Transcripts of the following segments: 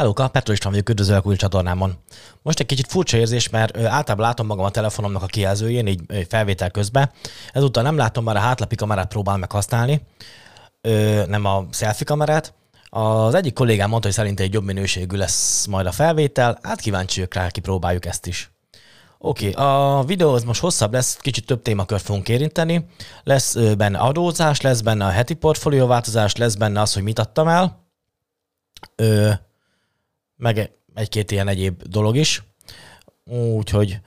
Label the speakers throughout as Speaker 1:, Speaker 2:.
Speaker 1: Hello, Petro István vagyok, üdvözlök új csatornámon. Most egy kicsit furcsa érzés, mert általában látom magam a telefonomnak a kijelzőjén, így felvétel közben. Ezúttal nem látom, már a hátlapi kamerát próbál meg használni, nem a selfie kamerát. Az egyik kollégám mondta, hogy szerint egy jobb minőségű lesz majd a felvétel, hát kíváncsi rá, kipróbáljuk ezt is. Oké, okay, a videó az most hosszabb lesz, kicsit több témakört fogunk érinteni. Lesz benne adózás, lesz benne a heti portfólióváltozás, lesz benne az, hogy mit adtam el. Ö, meg egy-két ilyen egyéb dolog is. Úgyhogy,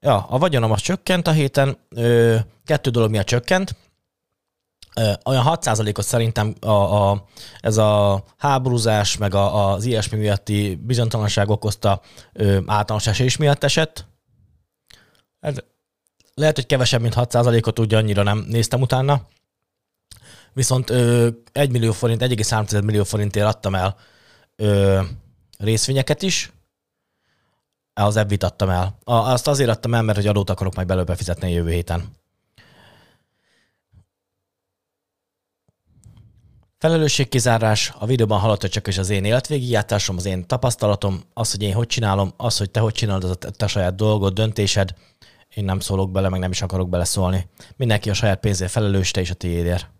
Speaker 1: ja, a vagyonom az csökkent a héten, ö, kettő dolog miatt csökkent. Ö, olyan 6%-ot szerintem a, a, ez a háborúzás, meg a, az ilyesmi miatti bizonytalanság okozta ö, általános esés miatt esett. Ez, lehet, hogy kevesebb, mint 6%-ot, úgy annyira nem néztem utána. Viszont ö, 1 millió forint, 1,3 millió forintért adtam el ö, részvényeket is, az ebb vitattam el. Azt azért adtam el, mert hogy adót akarok majd belőle befizetni a jövő héten. Felelősségkizárás, a videóban hallott, csak is az én életvégigjátásom, az én tapasztalatom, az, hogy én hogy csinálom, az, hogy te hogy csinálod, az a te saját dolgod, döntésed. Én nem szólok bele, meg nem is akarok beleszólni. Mindenki a saját pénzért felelős, te is a tiédért.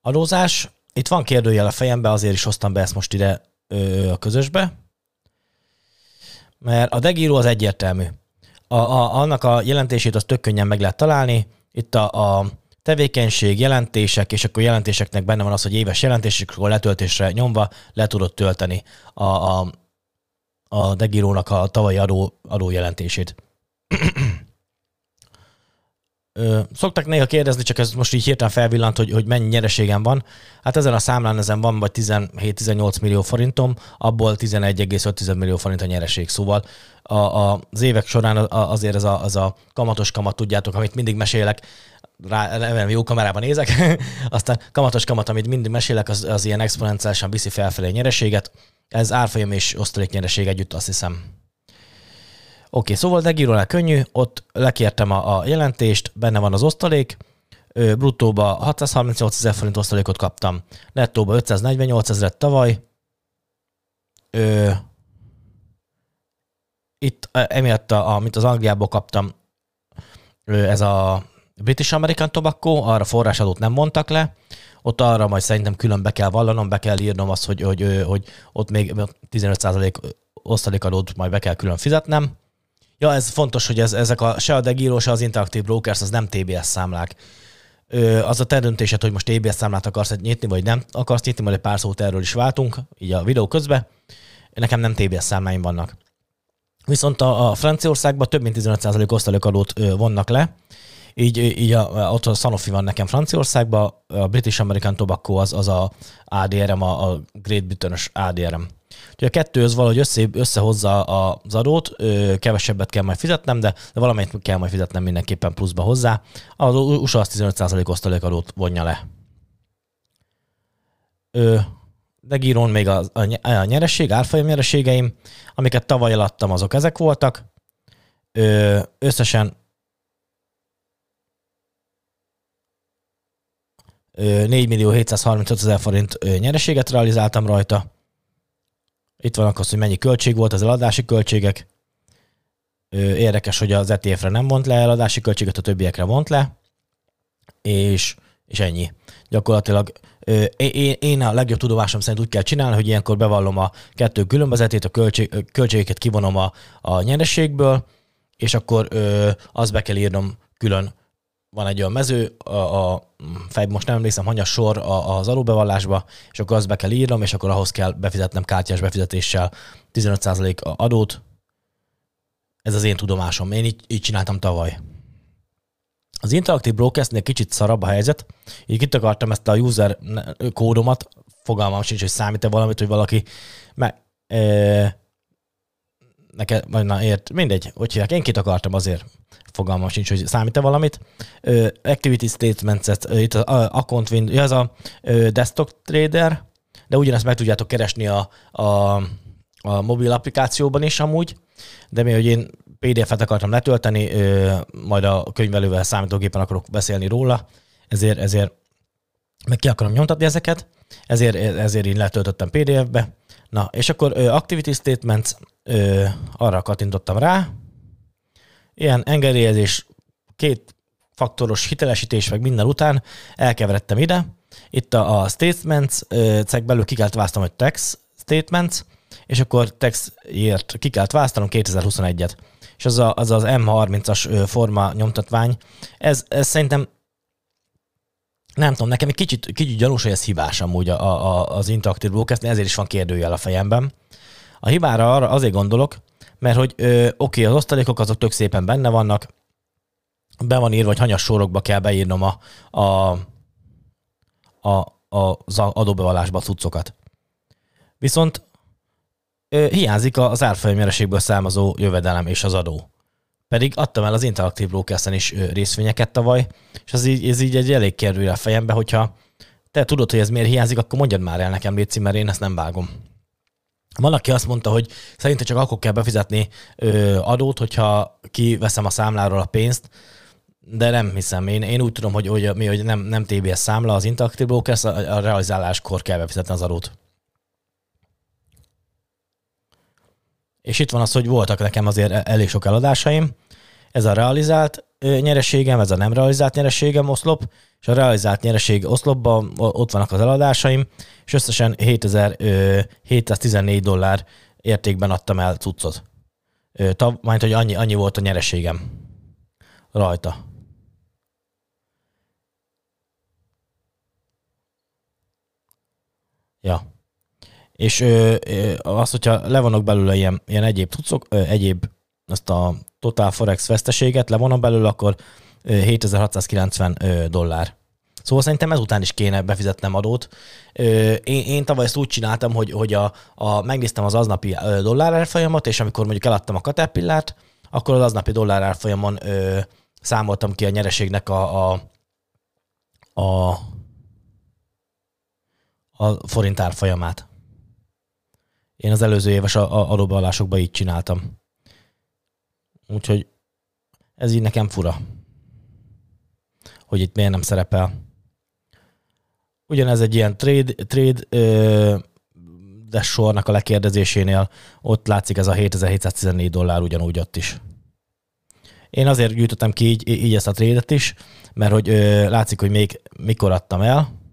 Speaker 1: Adózás, itt van kérdőjel a fejembe, azért is hoztam be ezt most ide ö, a közösbe, mert a degíró az egyértelmű. A, a, annak a jelentését az tök könnyen meg lehet találni. Itt a, a tevékenység, jelentések, és akkor jelentéseknek benne van az, hogy éves jelentések, akkor letöltésre nyomva le tudod tölteni a, a, a degírónak a tavalyi adó, adójelentését. Szoktak néha kérdezni, csak ez most így hirtelen felvillant, hogy, hogy mennyi nyereségem van. Hát ezen a számlán ezen van vagy 17-18 millió forintom, abból 11,5 millió forint a nyereség. Szóval a, a, az évek során azért ez a, az a kamatos kamat, tudjátok, amit mindig mesélek, rá, nem jó kamerában nézek, aztán kamatos kamat, amit mindig mesélek, az, az ilyen exponenciálisan viszi felfelé a nyereséget. Ez árfolyam és osztalék nyereség együtt, azt hiszem Oké, szóval Degirolnál könnyű, ott lekértem a, a jelentést, benne van az osztalék, bruttóba 638 ezer forint osztalékot kaptam, nettóba 548 ezeret tavaly, ö, itt emiatt, a, amit az Angliából kaptam, ez a British American Tobacco, arra forrásadót nem mondtak le, ott arra majd szerintem külön be kell vallanom, be kell írnom azt, hogy, hogy, hogy ott még 15% osztalékadót majd be kell külön fizetnem. Ja, ez fontos, hogy ez, ezek a, se a Degiro, se az Interactive Brokers, az nem TBS számlák. Ö, az a te döntésed, hogy most TBS számlát akarsz nyitni, vagy nem akarsz nyitni, majd egy pár szót erről is váltunk, így a videó közben. Nekem nem TBS számláim vannak. Viszont a, a Franciaországban több mint 15% osztalékadót vonnak le, így, így a, ott a Sanofi van nekem Franciaországban, a British American Tobacco az, az a ADRM, a, a Great britain ADRM. Úgyhogy a kettő az valahogy össze, összehozza az adót, kevesebbet kell majd fizetnem, de, de valamelyet kell majd fizetnem mindenképpen pluszba hozzá. Az USA az 15% osztalékadót vonja le. De gíron még a, a, a nyereség, árfolyam nyereségeim, amiket tavaly eladtam, azok ezek voltak. Összesen 4 millió 735 ezer forint nyereséget realizáltam rajta. Itt van az, hogy mennyi költség volt az eladási költségek. Érdekes, hogy az ETF-re nem vont le eladási költséget, a többiekre vont le, és, és ennyi. Gyakorlatilag én, én a legjobb tudomásom szerint úgy kell csinálni, hogy ilyenkor bevallom a kettő különbözetét, a költség, költségeket kivonom a, a nyerességből, és akkor ö, azt be kell írnom külön van egy olyan mező, a, a fej, most nem emlékszem, hanyas sor az alulbevallásba, és akkor azt be kell írnom, és akkor ahhoz kell befizetnem kártyás befizetéssel 15% adót. Ez az én tudomásom. Én így, így csináltam tavaly. Az Interactive Broadcast-nél kicsit szarabb a helyzet. Így itt akartam ezt a user kódomat, fogalmam sincs, hogy számít-e valamit, hogy valaki meg, e, neked, vagy na ért, mindegy, hogy hívják, én kit akartam azért, fogalmam sincs, hogy számít-e valamit. Uh, activity statements uh, itt a account win, ez a uh, desktop trader, de ugyanezt meg tudjátok keresni a, a, a mobil applikációban is amúgy, de mi, hogy én PDF-et akartam letölteni, uh, majd a könyvelővel számítógépen akarok beszélni róla, ezért, ezért meg ki akarom nyomtatni ezeket, ezért, ezért így letöltöttem PDF-be. Na, és akkor ö, Activity Statements, ö, arra kattintottam rá, ilyen engedélyezés, két faktoros hitelesítés, meg minden után elkeveredtem ide. Itt a, a statements ceg belül ki kellett választanom, hogy tax statements, és akkor textért ki kellett választanom 2021-et. És az a, az, az M30-as forma nyomtatvány, ez, ez szerintem nem tudom, nekem egy kicsit, kicsit gyanús, hogy ez hibás amúgy a, a, az interaktív broadcast, ezért is van kérdőjel a fejemben. A hibára arra azért gondolok, mert hogy oké, az osztalékok azok tök szépen benne vannak, be van írva, hogy hanyas sorokba kell beírnom a, a, a, az adóbevallásba a cuccokat. Viszont ö, hiányzik az árfolyamnyereségből származó jövedelem és az adó. Pedig adtam el az interaktív broadcasten is részvényeket tavaly, és ez így, ez így egy elég kérdője a fejembe, hogyha te tudod, hogy ez miért hiányzik, akkor mondjad már el nekem, Léci, mert én ezt nem vágom. Van, aki azt mondta, hogy szerintem csak akkor kell befizetni ö, adót, hogyha kiveszem a számláról a pénzt, de nem hiszem. Én, én úgy tudom, hogy, hogy, mi, hogy nem, nem TBS számla az interaktív broker, a, a realizáláskor kell befizetni az adót. És itt van az, hogy voltak nekem azért e- elég sok eladásaim. Ez a realizált nyereségem, ez a nem realizált nyereségem oszlop, és a realizált nyereség oszlopban ott vannak az eladásaim, és összesen 7714 dollár értékben adtam el cuccot. Majd, hogy annyi, annyi volt a nyereségem rajta. Ja. És ö, ö, az, hogyha levonok belőle ilyen, ilyen egyéb tudszok, ö, egyéb azt a Total Forex veszteséget levonom belőle, akkor ö, 7690 ö, dollár. Szóval szerintem ezután is kéne befizetnem adót. Én, én tavaly ezt úgy csináltam, hogy, hogy a, a, megnéztem az aznapi dollár árfolyamot, és amikor mondjuk eladtam a Caterpillárt, akkor az aznapi dollár árfolyamon ö, számoltam ki a nyereségnek a, a, a a forint árfolyamát. Én az előző éves adóbeallásokban így csináltam. Úgyhogy ez így nekem fura, hogy itt miért nem szerepel. Ugyanez egy ilyen trade, trade ö, de sornak a lekérdezésénél ott látszik ez a 7714 dollár ugyanúgy ott is. Én azért gyűjtöttem ki így, így ezt a trédet is, mert hogy ö, látszik, hogy még mikor adtam el,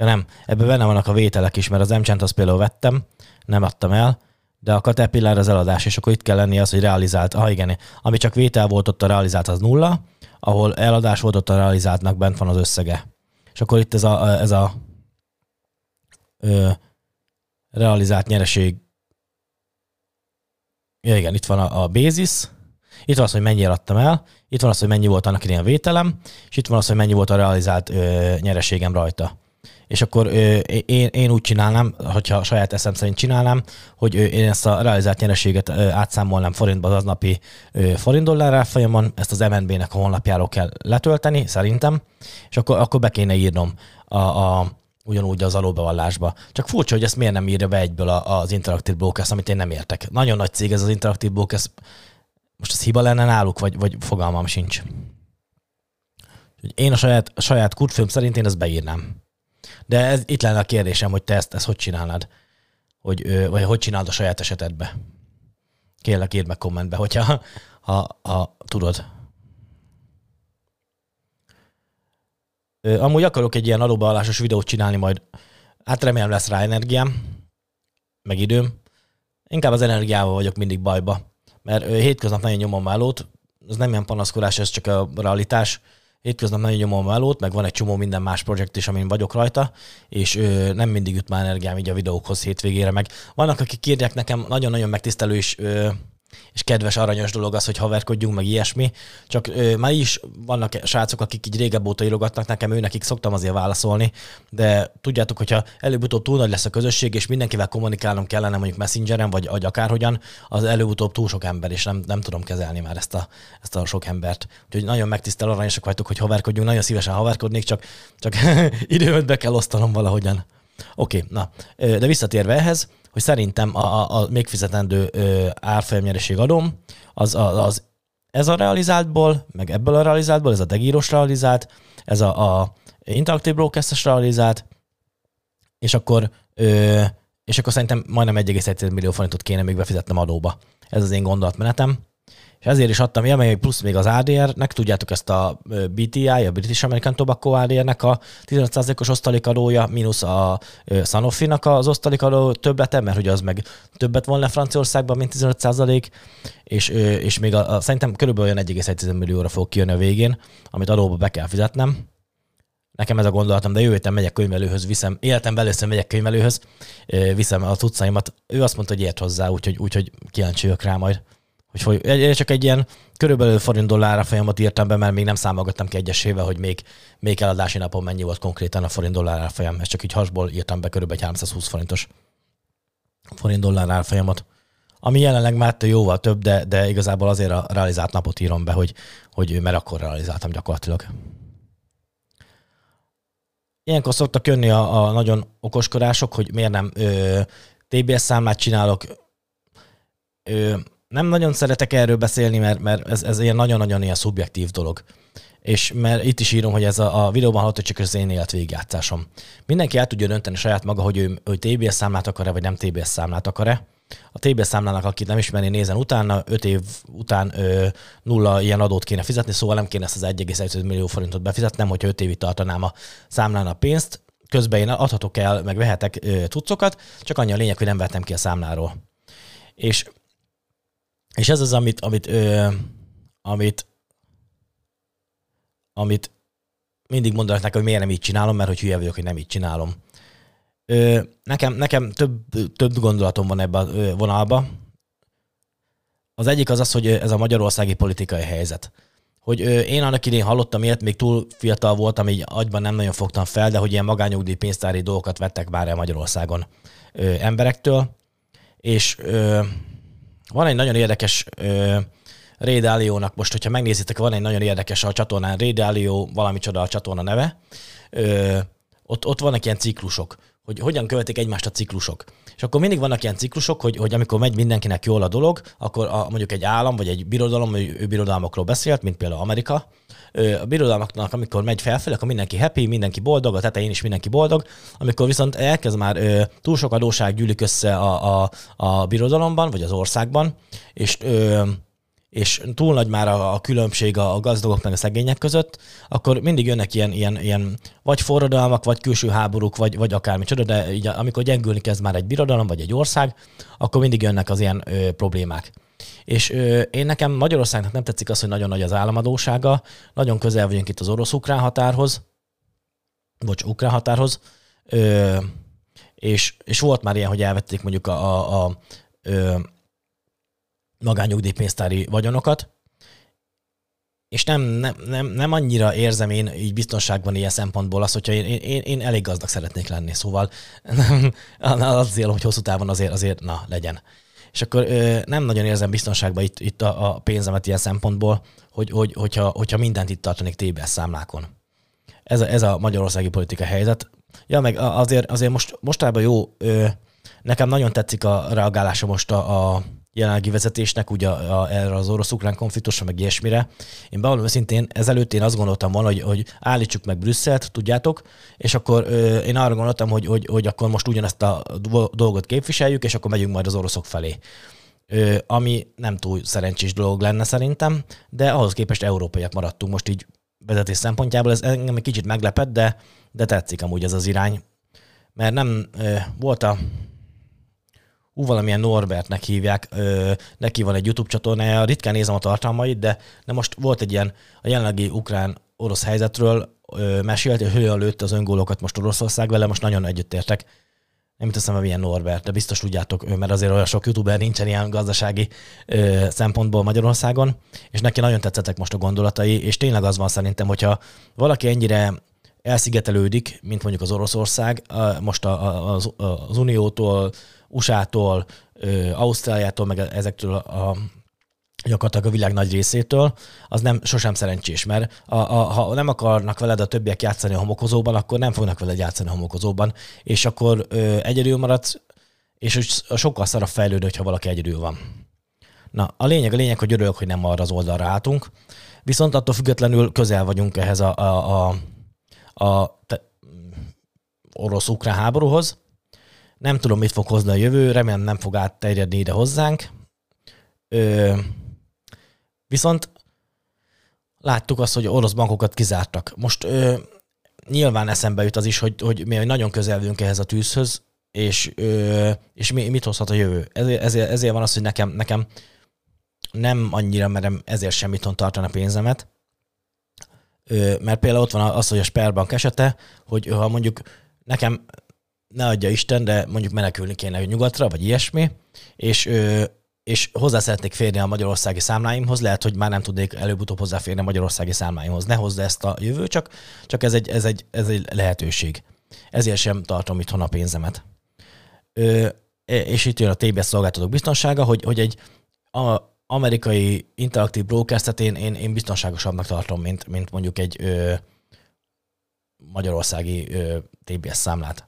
Speaker 1: Ja nem, ebben benne vannak a vételek is, mert az m azt például vettem, nem adtam el, de a Caterpillar az eladás, és akkor itt kell lenni az, hogy realizált. Ah igen, ami csak vétel volt, ott a realizált az nulla, ahol eladás volt, ott a realizáltnak bent van az összege. És akkor itt ez a, ez a ö, realizált nyereség. Ja igen, itt van a, a basis, itt van az, hogy mennyire adtam el, itt van az, hogy mennyi volt annak idején vételem, és itt van az, hogy mennyi volt a realizált ö, nyereségem rajta és akkor ö, én, én úgy csinálnám, hogyha saját eszem szerint csinálnám, hogy ö, én ezt a realizált nyereséget ö, átszámolnám forintba az aznapi forint dollár árfolyamon, ezt az MNB-nek a honlapjáról kell letölteni, szerintem, és akkor, akkor be kéne írnom a, a ugyanúgy az alóbevallásba. Csak furcsa, hogy ezt miért nem írja be egyből az Interactive Brokers, amit én nem értek. Nagyon nagy cég ez az Interactive Brokers. Most ez hiba lenne náluk, vagy, vagy fogalmam sincs. Én a saját, a saját kurtfőm szerint én ezt beírnám. De ez, itt lenne a kérdésem, hogy te ezt, ezt hogy csinálnád? Hogy, vagy hogy csinálod a saját esetedbe? Kérlek, írd meg kommentbe, hogyha ha, ha tudod. Amúgy akarok egy ilyen adóbevallásos videót csinálni majd. Hát remélem lesz rá energiám, meg időm. Inkább az energiával vagyok mindig bajba. Mert hétköznap nagyon nyomom állót, ez nem ilyen panaszkodás, ez csak a realitás hétköznap nagyon nyomom melót, meg van egy csomó minden más projekt is, amin vagyok rajta, és ö, nem mindig jut már energiám így a videókhoz hétvégére, meg vannak, akik írják nekem, nagyon-nagyon megtisztelő és ö, és kedves, aranyos dolog az, hogy haverkodjunk, meg ilyesmi. Csak ö, már is vannak srácok, akik így régebb óta írogatnak nekem, ő nekik szoktam azért válaszolni, de tudjátok, hogyha előbb-utóbb túl nagy lesz a közösség, és mindenkivel kommunikálnom kellene mondjuk messengeren, vagy, vagy akárhogyan, az előbb-utóbb túl sok ember, és nem, nem tudom kezelni már ezt a, ezt a sok embert. Úgyhogy nagyon megtisztel, aranyosak vagytok, hogy haverkodjunk, nagyon szívesen haverkodnék, csak, csak időmet be kell osztanom valahogyan. Oké, okay, na, de visszatérve ehhez, hogy szerintem a, a, a még fizetendő árfolyamnyereség adom, az, az ez a realizáltból, meg ebből a realizáltból, ez a degíros realizált, ez a, a Interactive Broadcast-es realizált, és akkor, ö, és akkor szerintem majdnem 1,1 millió forintot kéne még befizetnem adóba. Ez az én gondolatmenetem. És ezért is adtam ilyen, plusz még az ADR-nek, tudjátok ezt a BTI, a British American Tobacco ADR-nek a 15%-os osztalékadója, mínusz a Sanofi-nak az osztalékadó többlete, mert hogy az meg többet volna Franciaországban, mint 15%, és, és még a, szerintem körülbelül olyan 1,1 millióra fog kijönni a végén, amit adóba be kell fizetnem. Nekem ez a gondolatom, de jövő héten megyek könyvelőhöz, viszem, életem először megyek könyvelőhöz, viszem a cuccaimat. Ő azt mondta, hogy ért hozzá, úgyhogy, úgyhogy kíváncsi rá majd hogy, hogy én csak egy ilyen körülbelül forint dollárra folyamat írtam be, mert még nem számolgattam ki egyesével, hogy még, még eladási napon mennyi volt konkrétan a forint dollár folyam. Ez csak így hasból írtam be körülbelül egy 320 forintos forint dollár árfolyamat. Ami jelenleg már jóval több, de, de igazából azért a realizált napot írom be, hogy, hogy mert akkor realizáltam gyakorlatilag. Ilyenkor szoktak jönni a, a nagyon okoskodások, hogy miért nem ö, TBS számlát csinálok. Ö, nem nagyon szeretek erről beszélni, mert, mert ez, ez ilyen nagyon-nagyon ilyen szubjektív dolog. És mert itt is írom, hogy ez a, a videóban hallott, csak az én élet végigjátszásom. Mindenki el tudja dönteni saját maga, hogy ő hogy TBS számlát akar-e, vagy nem TBS számlát akar-e. A TBS számlának, akit nem ismerni, nézen utána, 5 év után ö, nulla ilyen adót kéne fizetni, szóval nem kéne ezt az 1,1 millió forintot befizetnem, hogyha 5 évig tartanám a számlán a pénzt. Közben én adhatok el, meg vehetek ö, cuccokat, csak annyi a lényeg, hogy nem vettem ki a számláról. És és ez az, amit, amit, ö, amit, amit mindig mondanak nekem, hogy miért nem így csinálom, mert hogy hülye vagyok, hogy nem így csinálom. Ö, nekem, nekem több, több gondolatom van ebbe a vonalba. Az egyik az az, hogy ez a magyarországi politikai helyzet. Hogy ö, én annak idén hallottam ilyet, még túl fiatal voltam, így agyban nem nagyon fogtam fel, de hogy ilyen magányugdíj pénztári dolgokat vettek már el Magyarországon ö, emberektől, és ö, van egy nagyon érdekes ö, Rédáliónak, most, hogyha megnézitek, van egy nagyon érdekes a csatornán, Rédálió, valami csoda a csatorna neve, ö, ott, ott vannak ilyen ciklusok, hogy hogyan követik egymást a ciklusok. És akkor mindig vannak ilyen ciklusok, hogy, hogy amikor megy mindenkinek jól a dolog, akkor a, mondjuk egy állam vagy egy birodalom, ő, ő birodalmakról beszélt, mint például Amerika, a birodalmaknak, amikor megy felfelé, akkor mindenki happy, mindenki boldog, a tetején is mindenki boldog. Amikor viszont elkezd már ö, túl sok adóság gyűlik össze a, a, a birodalomban, vagy az országban, és ö, és túl nagy már a, a különbség a, a gazdagok meg a szegények között, akkor mindig jönnek ilyen, ilyen, ilyen vagy forradalmak, vagy külső háborúk, vagy, vagy akármicsoda, de így, amikor gyengülni kezd már egy birodalom, vagy egy ország, akkor mindig jönnek az ilyen ö, problémák. És ö, én nekem Magyarországnak nem tetszik az, hogy nagyon nagy az államadósága, nagyon közel vagyunk itt az orosz-ukrán határhoz, vagy ukrán határhoz, ö, és, és volt már ilyen, hogy elvették mondjuk a, a, a ö, magányugdíjpénztári vagyonokat, és nem, nem, nem, nem annyira érzem én így biztonságban ilyen szempontból azt, hogyha én, én, én elég gazdag szeretnék lenni, szóval nem, az cél, hogy hosszú távon azért, azért na, legyen. És akkor ö, nem nagyon érzem biztonságban itt, itt a, a pénzemet ilyen szempontból, hogy, hogy, hogyha, hogyha mindent itt tartanék TBS számlákon. Ez a, ez a magyarországi politika helyzet. Ja, meg azért, azért most, mostában jó, ö, nekem nagyon tetszik a reagálása most a, a jelenlegi vezetésnek ugye a, a, erre az orosz-ukrán konfliktusra, meg ilyesmire. Én bevallom őszintén, ezelőtt én azt gondoltam volna, hogy, hogy állítsuk meg Brüsszelt, tudjátok, és akkor ö, én arra gondoltam, hogy, hogy, hogy akkor most ugyanezt a dolgot képviseljük, és akkor megyünk majd az oroszok felé. Ö, ami nem túl szerencsés dolog lenne szerintem, de ahhoz képest európaiak maradtunk most így vezetés szempontjából. Ez engem egy kicsit meglepett, de, de tetszik amúgy ez az irány. Mert nem ö, volt a ú, valamilyen Norbertnek hívják, ö, neki van egy YouTube csatornája, ritkán nézem a tartalmait, de, de most volt egy ilyen a jelenlegi ukrán-orosz helyzetről ö, mesélt, hogy hően lőtt az öngólokat most Oroszország vele, most nagyon együttértek. Nem teszem, hogy milyen Norbert, de biztos tudjátok, mert azért olyan sok youtuber nincsen ilyen gazdasági ö, szempontból Magyarországon, és neki nagyon tetszettek most a gondolatai, és tényleg az van szerintem, hogyha valaki ennyire elszigetelődik, mint mondjuk az Oroszország, most az, az Uniótól, USA-tól, Ausztráliától, meg ezektől a gyakorlatilag a világ nagy részétől, az nem sosem szerencsés, mert a, a, ha nem akarnak veled a többiek játszani a homokozóban, akkor nem fognak veled játszani a homokozóban, és akkor ö, egyedül maradsz, és sokkal szarabb fejlődő, hogyha valaki egyedül van. Na, a lényeg, a lényeg, hogy örülök, hogy nem arra az oldalra álltunk, viszont attól függetlenül közel vagyunk ehhez a, a, a, a orosz-ukrán háborúhoz. Nem tudom, mit fog hozni a jövő, remélem nem fog átterjedni ide hozzánk. Ö, viszont láttuk azt, hogy orosz bankokat kizártak. Most ö, nyilván eszembe jut az is, hogy, hogy mi nagyon közel vagyunk ehhez a tűzhöz, és, ö, és mi, mit hozhat a jövő. Ezért, ezért, ezért van az, hogy nekem, nekem nem annyira merem ezért semmit tartani a pénzemet, ö, mert például ott van az, hogy a Sperbank esete, hogy ha mondjuk nekem ne adja Isten, de mondjuk menekülni kéne nyugatra, vagy ilyesmi, és ö, és hozzá szeretnék férni a magyarországi számláimhoz, lehet, hogy már nem tudnék előbb-utóbb hozzáférni a magyarországi számláimhoz. Ne hozza ezt a jövő, csak, csak ez, egy, ez, egy, ez egy lehetőség. Ezért sem tartom itthon a pénzemet. Ö, és itt jön a TBS szolgáltatók biztonsága, hogy, hogy egy a, amerikai interaktív broadcastet én, én, én biztonságosabbnak tartom, mint, mint mondjuk egy ö, magyarországi ö, TBS számlát.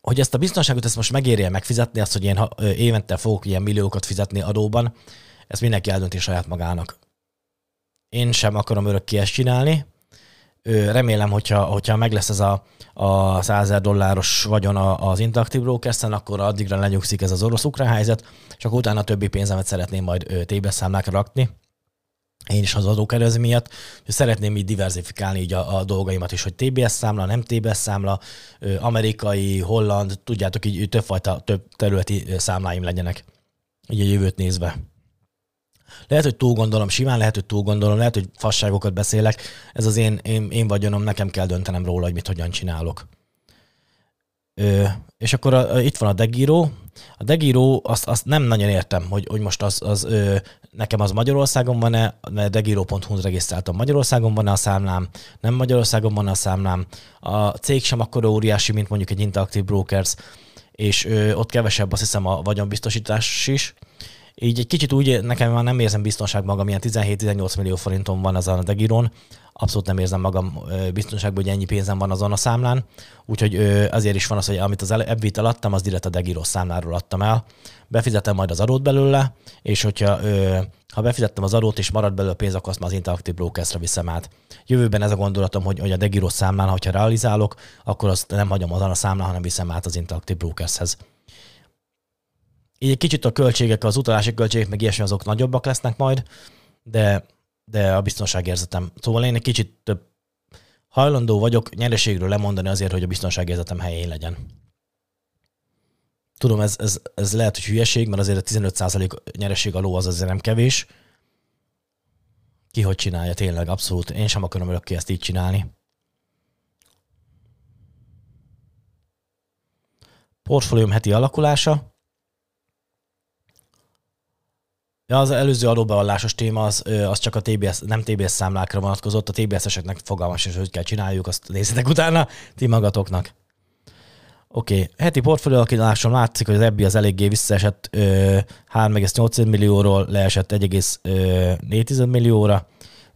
Speaker 1: Hogy ezt a biztonságot ezt most megérje megfizetni, azt, hogy én évente fogok ilyen milliókat fizetni adóban, ezt mindenki eldönti saját magának. Én sem akarom örökké ezt csinálni. Remélem, hogyha, hogyha meg lesz ez a, a 100 dolláros vagyon az Interactive brokers akkor addigra lenyugszik ez az orosz-ukrán helyzet, csak utána a többi pénzemet szeretném majd tébeszámlákra rakni én is az adókedvező miatt, hogy szeretném így diversifikálni így a, a dolgaimat is, hogy TBS számla, nem TBS számla, amerikai, holland, tudjátok, így többfajta, több területi számláim legyenek, így a jövőt nézve. Lehet, hogy túl gondolom, simán lehet, hogy túl gondolom, lehet, hogy fasságokat beszélek, ez az én, én, én vagyonom, nekem kell döntenem róla, hogy mit hogyan csinálok. Ö, és akkor a, a, itt van a degíró. A degíró, azt, azt nem nagyon értem, hogy, hogy most az, az ö, nekem az Magyarországon van-e, mert degíró.hu-n regisztráltam Magyarországon van-e a számlám, nem Magyarországon van-e a számlám. A cég sem akkor óriási, mint mondjuk egy Interactive Brokers, és ö, ott kevesebb azt hiszem a vagyonbiztosítás is. Így egy kicsit úgy, nekem már nem érzem biztonság magam, ilyen 17-18 millió forintom van az a degírón, abszolút nem érzem magam biztonságban, hogy ennyi pénzem van azon a számlán, úgyhogy azért is van az, hogy amit az ebbvit adtam, az direkt a Degiro számláról adtam el. Befizetem majd az adót belőle, és hogyha ha befizettem az adót és marad belőle a pénz, akkor azt már az Interactive Brokers-re viszem át. Jövőben ez a gondolatom, hogy, hogy a Degiro számlán, ha realizálok, akkor azt nem hagyom azon a számlán, hanem viszem át az Interactive Brokershez. Így egy kicsit a költségek, az utalási költségek, meg ilyesmi azok nagyobbak lesznek majd, de de a biztonságérzetem. Szóval én egy kicsit több hajlandó vagyok nyereségről lemondani azért, hogy a biztonságérzetem helyén legyen. Tudom, ez, ez, ez lehet, hogy hülyeség, mert azért a 15% nyereség aló az azért nem kevés. Ki hogy csinálja tényleg, abszolút. Én sem akarom örökké ezt így csinálni. Portfólium heti alakulása. Ja, az előző adóbevallásos téma az, az csak a TBS, nem TBS számlákra vonatkozott, a TBS-eseknek fogalmas is, hogy kell csináljuk, azt nézzétek utána ti magatoknak. Oké, okay. heti portfólió alakításon látszik, hogy az ebbi az eléggé visszaesett 3,8 millióról leesett 1,4 millióra,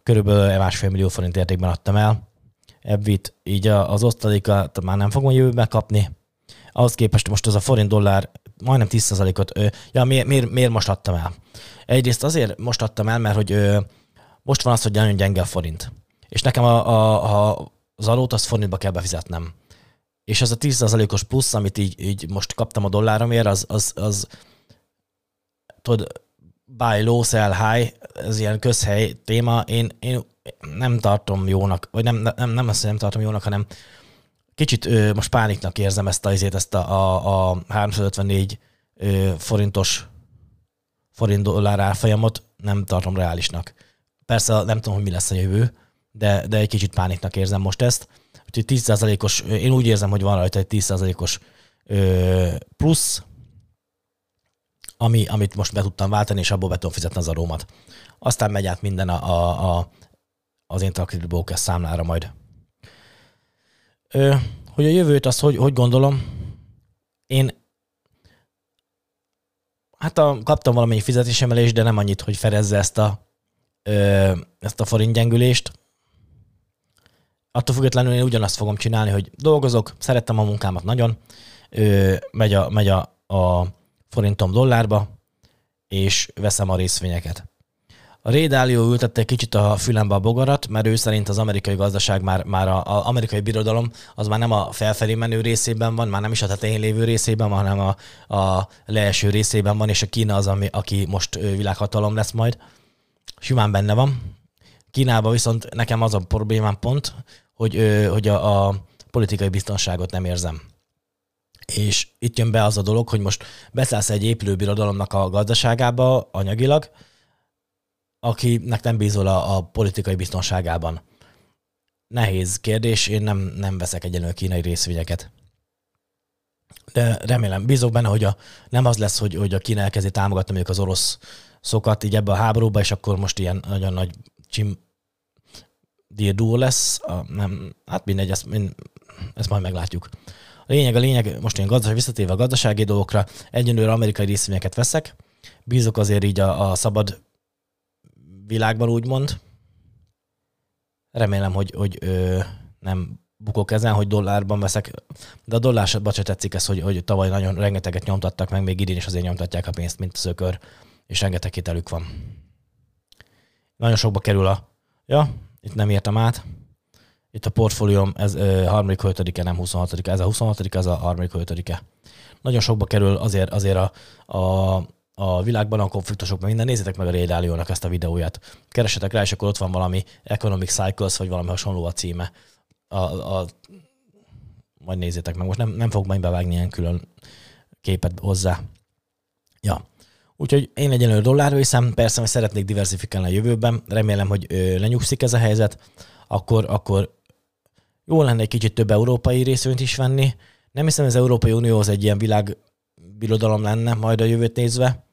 Speaker 1: körülbelül másfél millió forint értékben adtam el. Ebbit így az osztalékat már nem fogom jövőben kapni. Ahhoz képest most az a forint dollár majdnem 10%-ot, ja miért, miért, miért most adtam el? Egyrészt azért most adtam el, mert hogy most van az, hogy nagyon gyenge a forint. És nekem a, a, a, az adót azt forintba kell befizetnem. És az a 10%-os plusz, amit így, így most kaptam a dolláromért, az, az, az tudod, buy low, sell high, ez ilyen közhely téma, én, én nem tartom jónak, vagy nem, nem, nem azt, hogy nem tartom jónak, hanem kicsit ö, most pániknak érzem ezt a, ezt a, a, a 354 ö, forintos forint dollár árfolyamot nem tartom reálisnak. Persze nem tudom, hogy mi lesz a jövő, de, de egy kicsit pániknak érzem most ezt. Úgyhogy 10%-os, én úgy érzem, hogy van rajta egy 10%-os plusz, ami, amit most be tudtam váltani, és abból be tudom fizetni az adómat. Aztán megy át minden a, a, a, az Interactive Brokers számlára majd. Hogy a jövőt, azt hogy, hogy gondolom, én Hát a, kaptam valamennyi fizetésemelést, de nem annyit, hogy ferezze ezt a, ö, ezt a forint gyengülést. Attól függetlenül én ugyanazt fogom csinálni, hogy dolgozok, szerettem a munkámat nagyon, ö, megy, a, megy a, a forintom dollárba, és veszem a részvényeket. A Ray Dalio ültette egy kicsit a fülembe a bogarat, mert ő szerint az amerikai gazdaság már, már a, amerikai birodalom az már nem a felfelé menő részében van, már nem is a tetején lévő részében, hanem a, a leeső részében van, és a Kína az, ami, aki most világhatalom lesz majd. Simán benne van. Kínában viszont nekem az a problémám pont, hogy, hogy a, a politikai biztonságot nem érzem. És itt jön be az a dolog, hogy most beszállsz egy épülő birodalomnak a gazdaságába anyagilag, akinek nem bízol a, a politikai biztonságában. Nehéz kérdés, én nem, nem veszek egyenlő kínai részvényeket. De remélem, bízok benne, hogy a, nem az lesz, hogy, hogy a Kína elkezdi támogatni mondjuk az orosz szokat így ebbe a háborúba, és akkor most ilyen nagyon nagy csim dirdú lesz. A, nem, hát mindegy, ezt, mind, ezt majd meglátjuk. A lényeg, a lényeg, most én gazdaság, visszatérve a gazdasági dolgokra, egyenlőre amerikai részvényeket veszek, bízok azért így a, a szabad világban úgymond. Remélem, hogy, hogy ö, nem bukok ezen, hogy dollárban veszek, de a dollárban se tetszik ez, hogy, hogy tavaly nagyon rengeteget nyomtattak meg, még idén is azért nyomtatják a pénzt, mint szökör, és rengeteg hitelük van. Nagyon sokba kerül a... Ja, itt nem értem át. Itt a portfólióm, ez ö, harmadik ötödike, nem 26 ez a 26 ez a harmadik ötödike. Nagyon sokba kerül azért, azért a, a a világban a konfliktusokban minden, nézzétek meg a Ray ezt a videóját. Keresetek rá, és akkor ott van valami Economic Cycles, vagy valami hasonló a címe. A, a, majd nézzétek meg, most nem, nem fogok majd bevágni ilyen külön képet hozzá. Ja. Úgyhogy én egyenlő dollárra hiszem, persze, hogy szeretnék diversifikálni a jövőben, remélem, hogy ö, lenyugszik ez a helyzet, akkor, akkor jó lenne egy kicsit több európai részvényt is venni. Nem hiszem, hogy az Európai Unió az egy ilyen világbirodalom lenne majd a jövőt nézve,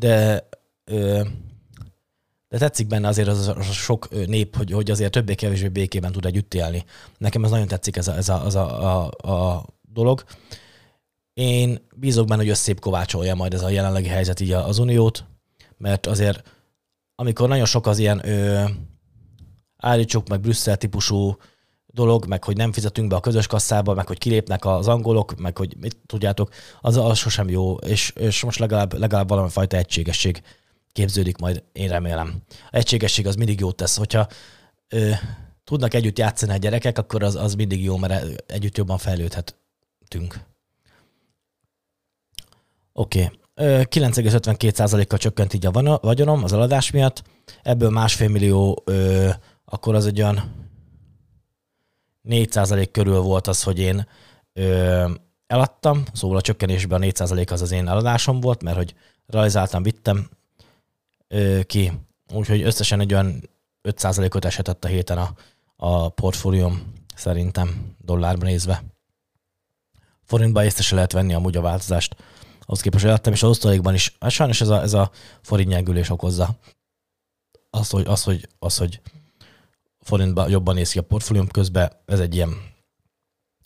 Speaker 1: de de tetszik benne azért az a sok nép, hogy, hogy azért többé-kevésbé békében tud együtt élni. Nekem ez nagyon tetszik ez a, ez a, ez a, a, a dolog. Én bízok benne, hogy összép kovácsolja majd ez a jelenlegi helyzet így az uniót, mert azért amikor nagyon sok az ilyen ö, állítsuk meg Brüsszel típusú dolog, meg hogy nem fizetünk be a közös kasszába, meg hogy kilépnek az angolok, meg hogy mit tudjátok, az, az sosem jó, és, és most legalább, legalább valami fajta egységesség képződik majd, én remélem. A egységesség az mindig jót tesz, hogyha ö, tudnak együtt játszani a gyerekek, akkor az, az mindig jó, mert együtt jobban fejlődhetünk. Oké. Okay. 9,52%-kal csökkent így a vagyonom az eladás miatt, ebből másfél millió, ö, akkor az egy olyan 4% körül volt az, hogy én ö, eladtam, szóval a csökkenésben a 4% az az én eladásom volt, mert hogy realizáltam, vittem ö, ki, úgyhogy összesen egy olyan 5%-ot esetett a héten a, a portfólióm szerintem dollárban nézve. Forintban észre se lehet venni amúgy a változást. Ahhoz képest, hogy és az osztalékban is. Hát sajnos ez a, ez a forint okozza. Az, hogy, az, hogy, az, hogy forintban jobban néz ki a portfólium, közben ez egy ilyen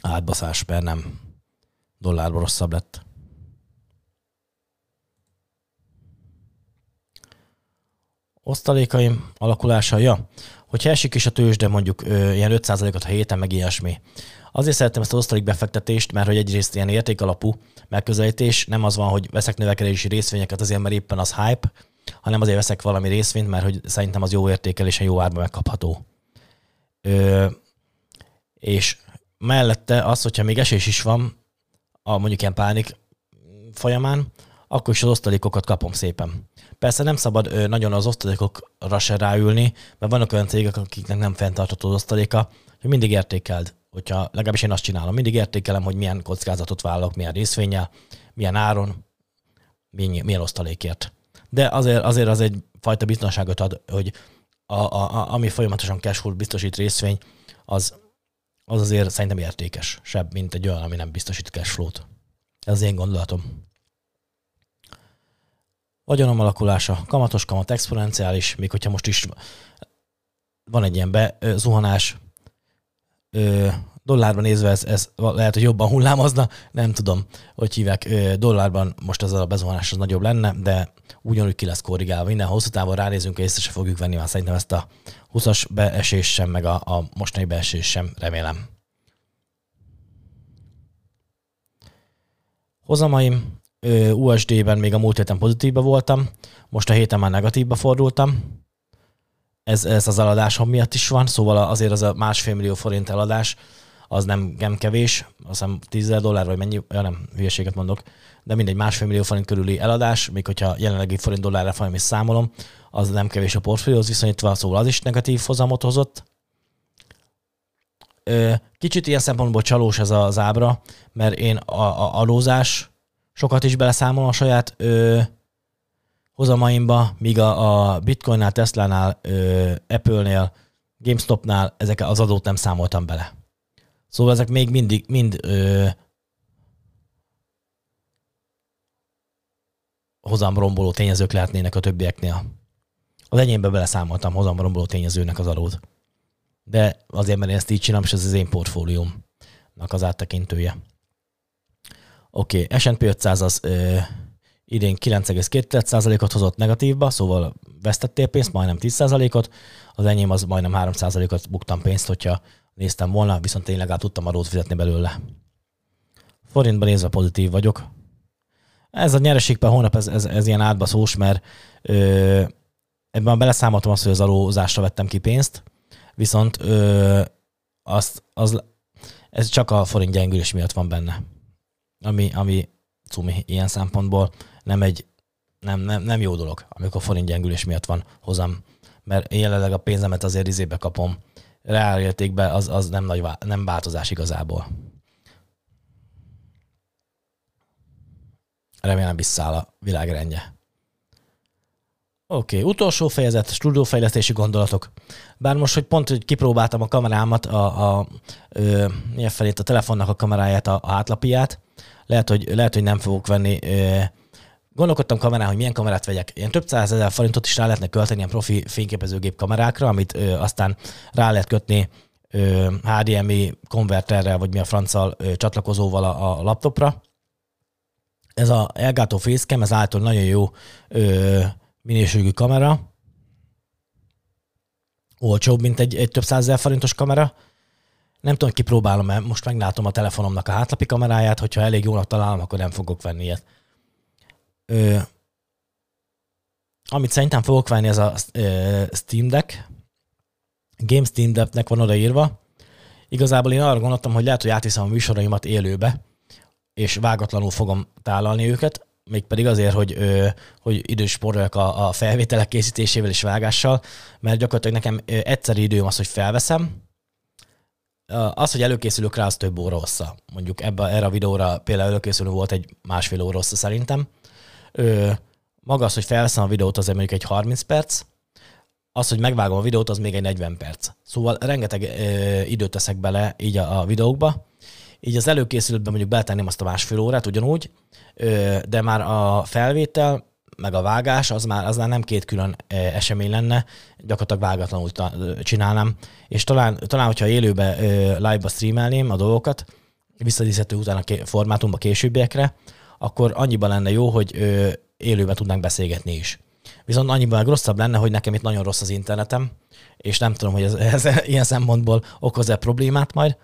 Speaker 1: átbaszás, mert nem dollárban rosszabb lett. Osztalékaim alakulása, ja, hogyha esik is a tőzsde mondjuk ö, ilyen 5%-ot a héten, meg ilyesmi. Azért szeretem ezt az osztalék befektetést, mert hogy egyrészt ilyen értékalapú megközelítés, nem az van, hogy veszek növekedési részvényeket azért, mert éppen az hype, hanem azért veszek valami részvényt, mert hogy szerintem az jó értékelésen jó árban megkapható. Ö, és mellette az, hogyha még esés is van, a mondjuk ilyen pánik folyamán, akkor is az osztalékokat kapom szépen. Persze nem szabad ö, nagyon az osztalékokra se ráülni, mert vannak olyan cégek, akiknek nem fenntartható az osztaléka, hogy mindig értékeld, hogyha legalábbis én azt csinálom, mindig értékelem, hogy milyen kockázatot vállalok, milyen részvényel, milyen áron, milyen, milyen osztalékért. De azért, azért az egy fajta biztonságot ad, hogy a, a, a, ami folyamatosan cashflow biztosít részvény, az, az azért szerintem értékes, sebb, mint egy olyan, ami nem biztosít cashflow-t. Ez az én gondolatom. Vagyonom alakulása, kamatos kamat exponenciális, még hogyha most is van egy ilyen bezuhanás, dollárban nézve ez, ez lehet, hogy jobban hullámozna, nem tudom, hogy hívják, dollárban most ez a bezuhanás az nagyobb lenne, de ugyanúgy ki lesz korrigálva. Minden hosszú távon ránézünk, észre se fogjuk venni, mert szerintem ezt a 20-as beesés sem, meg a, a mostani beesés sem, remélem. Hozamaim USD-ben még a múlt héten pozitívba voltam, most a héten már negatívba fordultam. Ez, ez az eladásom miatt is van, szóval azért az a másfél millió forint eladás, az nem, nem kevés, azt hiszem 10 dollár, vagy mennyi, ja nem, hülyeséget mondok, de mindegy másfél millió forint körüli eladás, még hogyha jelenlegi forint dollárra folyam is számolom, az nem kevés a portfólióhoz viszonyítva, szóval az is negatív hozamot hozott. Kicsit ilyen szempontból csalós ez az ábra, mert én a, a adózás sokat is beleszámolom a saját ö, hozamaimba, míg a, a Bitcoinnál, Tesla-nál, Apple-nél, GameStop-nál ezek az adót nem számoltam bele. Szóval ezek még mindig, mind ö, hozamromboló tényezők lehetnének a többieknél. Az enyémbe beleszámoltam hozamromboló tényezőnek az adót. De azért, mert én ezt így csinálom, és ez az én portfóliómnak az áttekintője. Oké, okay, S&P 500 az ö, idén 9,2%-ot hozott negatívba, szóval vesztettél pénzt, majdnem 10%-ot, az enyém az majdnem 3%-ot buktam pénzt, hogyha néztem volna, viszont én legalább tudtam adót fizetni belőle. Forintban nézve pozitív vagyok. Ez a nyereség per hónap, ez, ez, ez ilyen átbaszós, mert ö, ebben beleszámoltam azt, hogy az adózásra vettem ki pénzt, viszont ö, azt, az, ez csak a forint gyengülés miatt van benne. Ami, ami cumi ilyen szempontból nem egy nem, nem, nem jó dolog, amikor forint gyengülés miatt van hozam, mert én jelenleg a pénzemet azért izébe kapom, reálértékben az, az nem, nagy, nem változás igazából. Remélem visszáll a világrendje. Oké, okay, utolsó fejezet, stúdiófejlesztési gondolatok. Bár most, hogy pont hogy kipróbáltam a kamerámat, a, a, a, felét a telefonnak a kameráját, a, a átlapját, lehet, hogy, lehet, hogy nem fogok venni ö, Gondolkodtam kamerán, hogy milyen kamerát vegyek. Ilyen több százezer forintot is rá lehetne költeni ilyen profi fényképezőgép kamerákra, amit ö, aztán rá lehet kötni ö, HDMI konverterrel, vagy mi a franccal ö, csatlakozóval a, a laptopra. Ez a Elgato Facecam, ez által nagyon jó ö, minőségű kamera. Olcsóbb, mint egy, egy több százezer forintos kamera. Nem tudom, kipróbálom mert most meglátom a telefonomnak a hátlapi kameráját, hogyha elég jónak találom, akkor nem fogok venni ilyet. Ö, amit szerintem fogok venni, ez a ö, Steam Deck. Game Steam Decknek van odaírva. Igazából én arra gondoltam, hogy lehet, hogy átviszem a műsoraimat élőbe, és vágatlanul fogom tálalni őket, mégpedig azért, hogy, ö, hogy idős a, a felvételek készítésével és vágással, mert gyakorlatilag nekem egyszerű időm az, hogy felveszem, az, hogy előkészülök rá, az több óra hossza. Mondjuk ebbe, erre a videóra például előkészülő volt egy másfél óra hossza szerintem. Ö, maga az, hogy felveszem a videót, az mondjuk egy 30 perc, az, hogy megvágom a videót, az még egy 40 perc. Szóval rengeteg ö, időt teszek bele így a, a videókba. Így az előkészülőben mondjuk beletenném azt a másfél órát ugyanúgy, ö, de már a felvétel, meg a vágás, az már, az már nem két külön esemény lenne, gyakorlatilag vágatlanul csinálnám. És talán, talán hogyha élőbe live-ba streamelném a dolgokat, visszadíszhető utána formátumba későbbiekre, akkor annyiban lenne jó, hogy élőben tudnánk beszélgetni is. Viszont annyiban meg rosszabb lenne, hogy nekem itt nagyon rossz az internetem, és nem tudom, hogy ez, ez ilyen szempontból okoz-e problémát majd.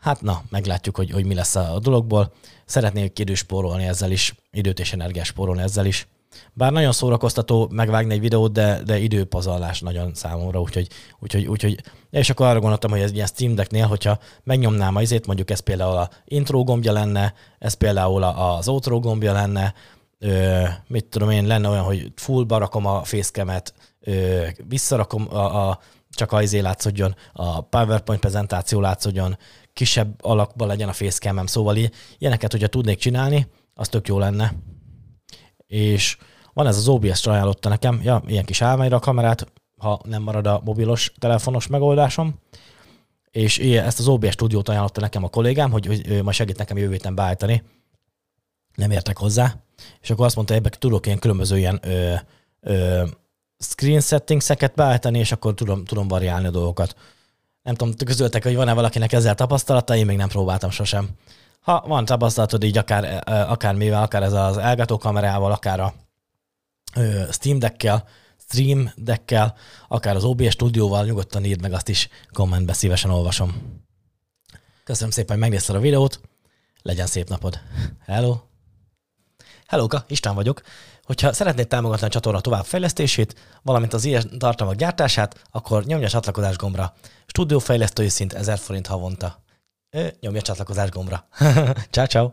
Speaker 1: Hát na, meglátjuk, hogy, hogy mi lesz a dologból. Szeretnék időt spórolni ezzel is, időt és energiát spórolni ezzel is. Bár nagyon szórakoztató megvágni egy videót, de, de időpazarlás nagyon számomra, úgyhogy, úgyhogy, úgyhogy és akkor arra gondoltam, hogy ez ilyen Steam Decknél, hogyha megnyomnám a izét, mondjuk ez például a intro gombja lenne, ez például az outro gombja lenne, ö, mit tudom én, lenne olyan, hogy full barakom a facecam-et, ö, visszarakom a, a csak a izé látszódjon, a PowerPoint prezentáció látszódjon, kisebb alakban legyen a facecam szóval ilyeneket, hogyha tudnék csinálni, az tök jó lenne és van ez az OBS ajánlotta nekem, ja, ilyen kis állványra a kamerát, ha nem marad a mobilos, telefonos megoldásom, és ezt az OBS stúdiót ajánlotta nekem a kollégám, hogy, hogy majd segít nekem jövő héten beállítani. Nem értek hozzá. És akkor azt mondta, hogy ebben tudok ilyen különböző ilyen ö, ö, screen settingseket beállítani, és akkor tudom, tudom variálni a dolgokat. Nem tudom, közöltek, hogy van-e valakinek ezzel tapasztalata, én még nem próbáltam sosem ha van tapasztalatod így akár, akár mivel, akár ez az elgató kamerával, akár a Steam Deckkel, Stream Deckkel, akár az OBS stúdióval, nyugodtan írd meg azt is, kommentbe szívesen olvasom. Köszönöm szépen, hogy megnézted a videót, legyen szép napod. Hello! Hellóka, István vagyok. Hogyha szeretnéd támogatni a csatorna továbbfejlesztését, valamint az ilyen tartalmak gyártását, akkor nyomj a csatlakozás gombra. Stúdiófejlesztői szint 1000 forint havonta. Ö, nyomj a csatlakozás gombra. ciao, ciao.